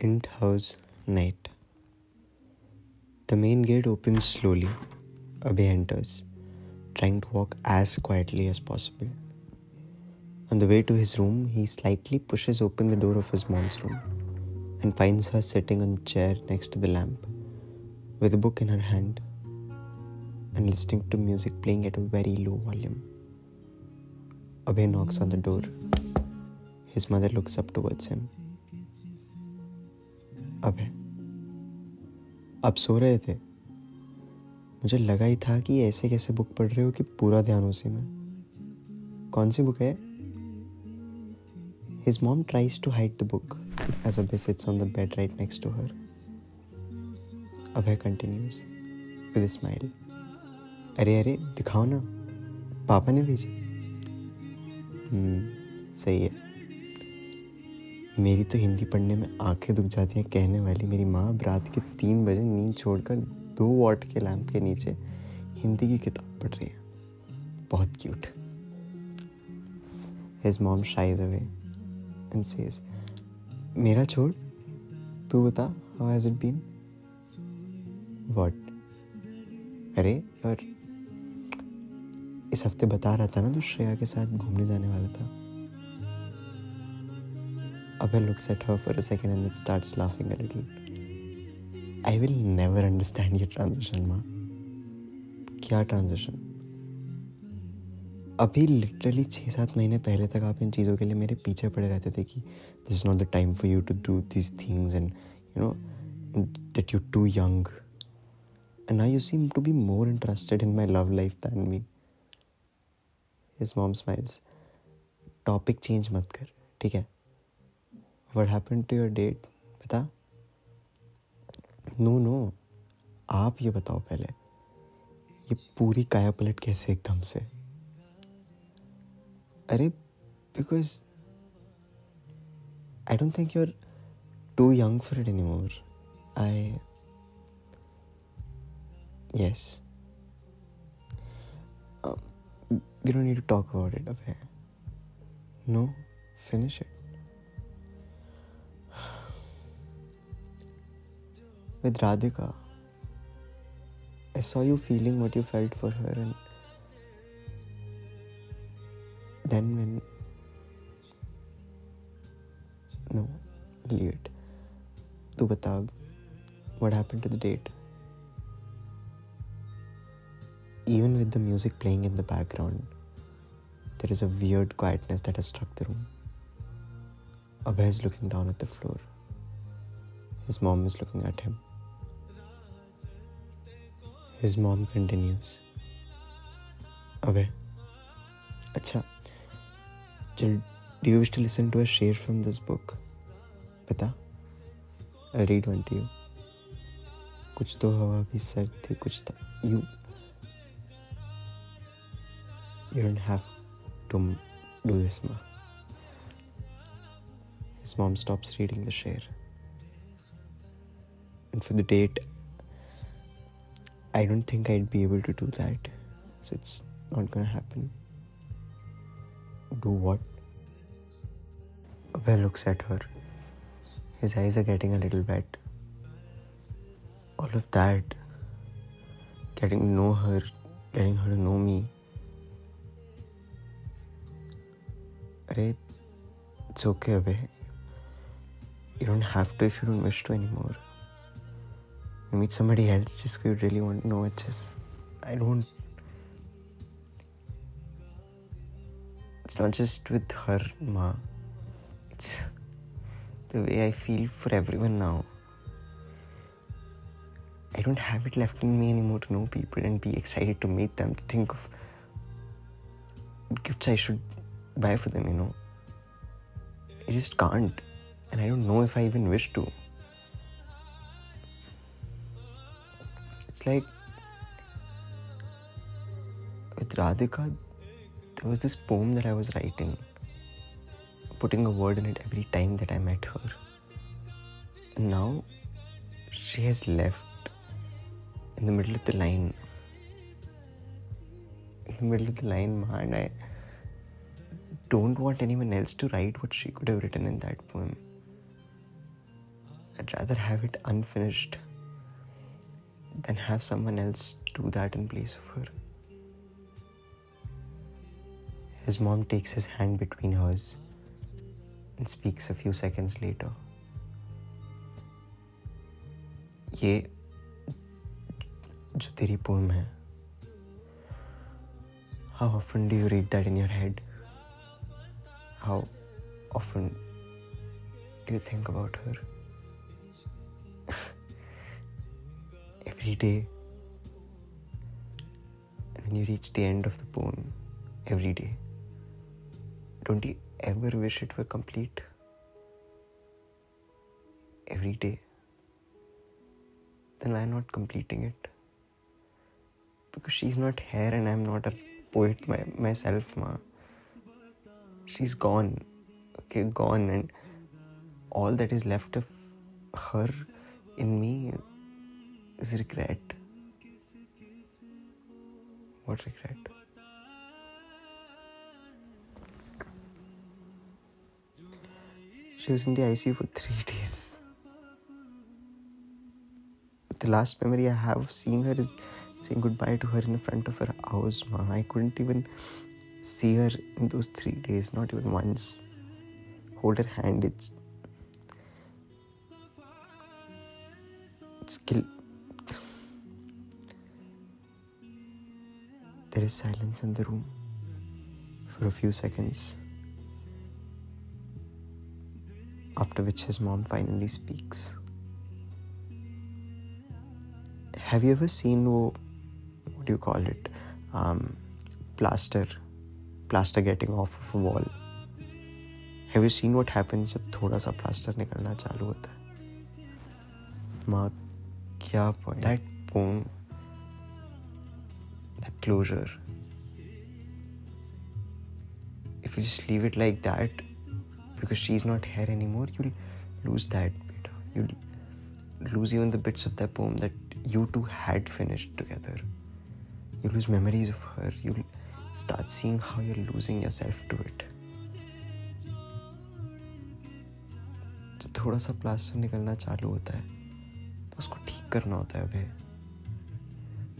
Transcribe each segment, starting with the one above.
Int house night. The main gate opens slowly. Abhay enters, trying to walk as quietly as possible. On the way to his room, he slightly pushes open the door of his mom's room and finds her sitting on the chair next to the lamp with a book in her hand and listening to music playing at a very low volume. Abhay knocks on the door. His mother looks up towards him. अब है अब सो रहे थे। मुझे लगा ही था कि ऐसे कैसे बुक पढ़ रहे हो कि पूरा ध्यान उसी में। कौन सी बुक है? His mom tries to hide the book as a besides on the bed right next to her अब है कंटिन्यूस विद स्माइल अरे अरे, दिखाओ ना। पापा ने भेजी। हम्म, सही है। मेरी तो हिंदी पढ़ने में आँखें दुख जाती हैं कहने वाली मेरी माँ अब रात के तीन बजे नींद छोड़कर दो वॉट के लैंप के नीचे हिंदी की किताब पढ़ रही है। बहुत cute his mom shies away and says मेरा छोड़, तू बता how has it been what अरे, और इस हफ़्ते बता रहा था ना तू श्रेया के साथ घूमने जाने वाला था। Abhay looks at her for a second and then starts laughing a little. I will never understand your transition, माँ क्या ट्रांजिशन अभी लिटरली छः सात महीने पहले तक आप इन चीज़ों के लिए मेरे पीछे पड़े रहते थे कि this is not the time for you to do this things and you know that you too young and now you seem to be more interested in my love life than me his mom smiles topic change मत कर ठीक है? What happen to your date बता no no आप ये बताओ पहले। ये पूरी काया पलट कैसे एकदम से? अरे because I don't think you are too young for it any more I yes we don't need to talk about it no? Finish it. With Radhika. I saw you feeling what you felt for her, and then when. No, leave it. Tu bata, what happened to the date? Even with the music playing in the background, there is a weird quietness that has struck the room. Abhay is looking down at the floor. His mom is looking at him His mom continues. Abhay, अच्छा चल do you wish to listen to a share from this book? बता I'll read one to you. कुछ तो हवा भी सर्द थी कुछ था you you don't have to do this ma his mom stops reading the share and for the date I don't think I'd be able to do that. So it's not gonna happen. Do what? Abhay looks at her. His eyes are getting a little wet. All of that, getting to know her, getting her to know me. Arey, it's okay, Abhay. You don't have to if you don't wish to anymore. Meet somebody else just you really want to know. It's just, I don't. It's not just with her, Ma. It's the way I feel for everyone now. I don't have it left in me anymore to know people and be excited to meet them, to think of gifts I should buy for them, you know. I just can't. And I don't know if I even wish to. Like with Radhika, there was this poem that I was writing, putting a word in it every time that I met her. And now she has left in the middle of the line. In the middle of the line, man, I don't want anyone else to write what she could have written in that poem. I'd rather have it unfinished than have someone else do that in place of her. His mom takes his hand between hers and speaks a few seconds later. ये जो तेरी pome है How often do you read that in your head? How often do you think about her? Every day. And when you reach the end of the poem, every day, don't you ever wish it were complete? Every day. Then why not completing it? Because she's not here and I'm not a poet my, myself, ma. She's gone. Okay, gone. And all that is left of her in me is regret. What regret? She was in the ICU for three days. The last memory I have of seeing her is saying goodbye to her in front of her house, ma. I couldn't even see her in those three days, not even once. Hold her hand, it's. It's There is silence in the room for a few seconds. After which his mom finally speaks. Have you ever seen what do you call it? Um, plaster, plaster getting off of a wall. Have you seen what happens जब थोड़ा सा plaster निकलना चालू होता है? माँ क्या point? That poem that closure. If you just leave it like that, because she's not here anymore, you'll lose that bit. You'll lose even the bits of that poem that you two had finished together. You lose memories of her. You'll start seeing how you're losing yourself to it. तो थोड़ा सा plaster निकलना चालू होता है तो उसको ठीक करना होता है अभी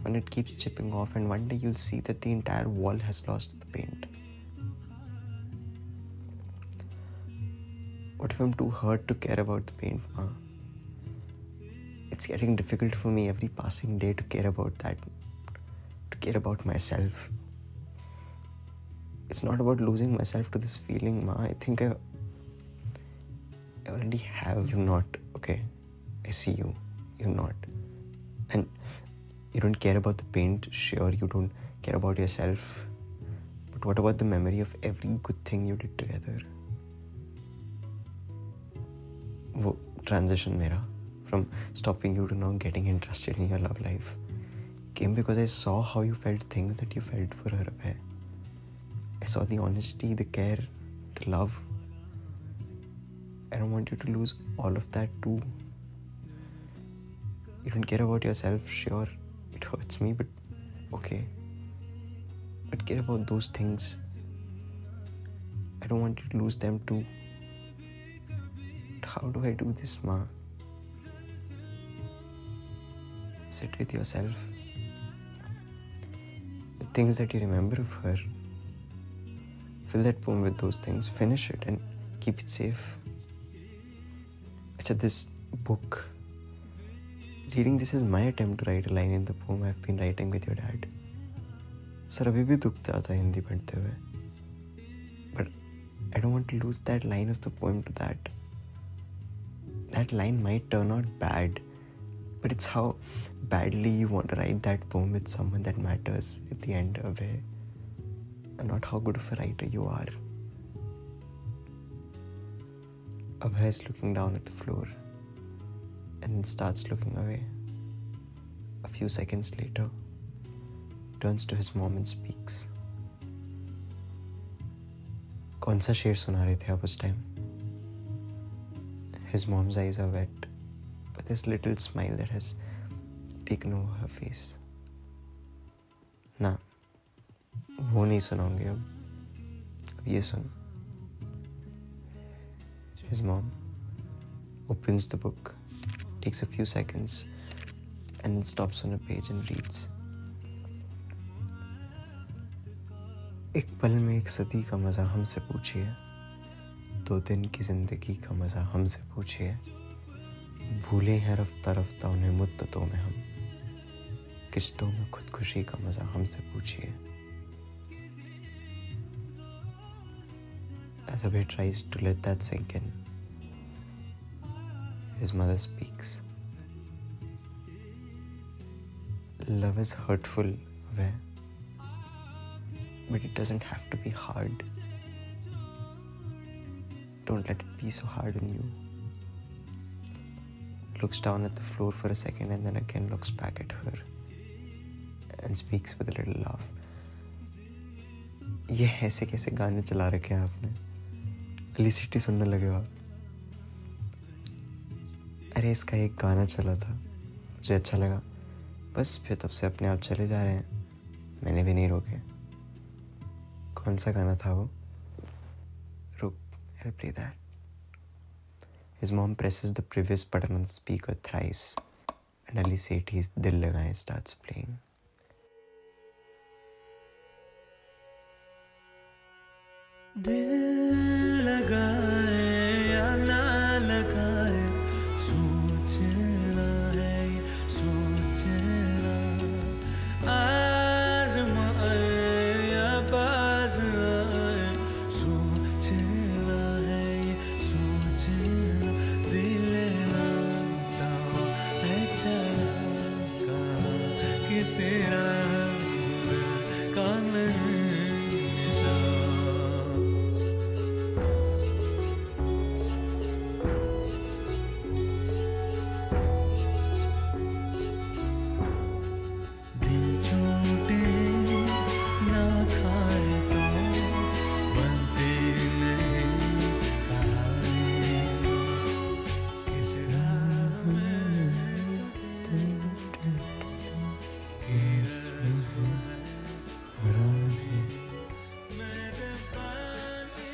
when it keeps chipping off, and one day you'll see that the entire wall has lost the paint. What if I'm too hurt to care about the paint, ma? It's getting difficult for me every passing day to care about that, to care about myself. It's not about losing myself to this feeling, ma. I think I, I already have. You're not, okay? I see you. You're not And you don't care about the paint, sure, you don't care about yourself. But what about the memory of every good thing you did together? वो transition मेरा from stopping you to now getting interested in your love life came because I saw how you felt things that you felt for her. Abhay. I saw the honesty, the care, the love. I don't want you to lose all of that too. You don't care about yourself, sure it hurts me, but okay. But care about those things. I don't want you to lose them too. But how do I do this, Ma? Sit with yourself. The things that you remember of her. Fill that poem with those things, finish it, and keep it safe. Actually, this book reading this is my attempt to write a line in the poem I've been writing with your dad. Sir अभी भी दुखता था हिंदी पढ़ते हुए but I don't want to lose that line of the poem to that that line might turn out bad but it's how badly you want to write that poem with someone that matters at the end of it and not how good of a writer you are Abhay is looking down at the floor and starts looking away. A few seconds later, turns to his mom and speaks. कौन सा शेर सुना रहे थे आप उस time His mom's eyes are wet, but this little smile that has taken over her face. ना वो नहीं सुनाऊंगे अब अब ये सुन His mom opens the book takes a few seconds, and then stops on a page and reads. एक पल में एक सदी का मज़ा हमसे पूछिए। दो दिन की ज़िंदगी का मज़ा हमसे पूछिए। भूले हैं रफ्ता रफ्ता उन्हें मुद्दतों में हम। किश्तों में खुदकुशी का मज़ा हमसे पूछिए। As Abhay tries to let that sink in, his mother speaks. Love is hurtful, Abhay. but it doesn't have to be hard. Don't let it be so hard on you. Looks down at the floor for a second and then again looks back at her and speaks with a little laugh. ये ऐसे कैसे गाने चला रखे हैं आपने Ali city सुनने लगे हो आप अरे इसका एक गाना चला था। मुझे अच्छा लगा। बस फिर तब से अपने आप चले जा रहे हैं। मैंने भी नहीं रोके। कौन सा गाना था वो? रुक his mom press the previous button on speaker thrice and set he दिल लगाए स्टार्ट्स प्लेइंग दिल लगाए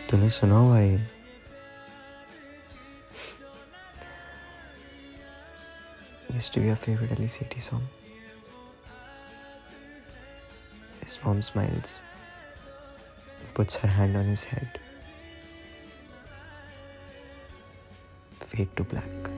Tú y... Used to be a favorite Ali Sethi song. His mom smiles, puts her hand on his head. Fade to black.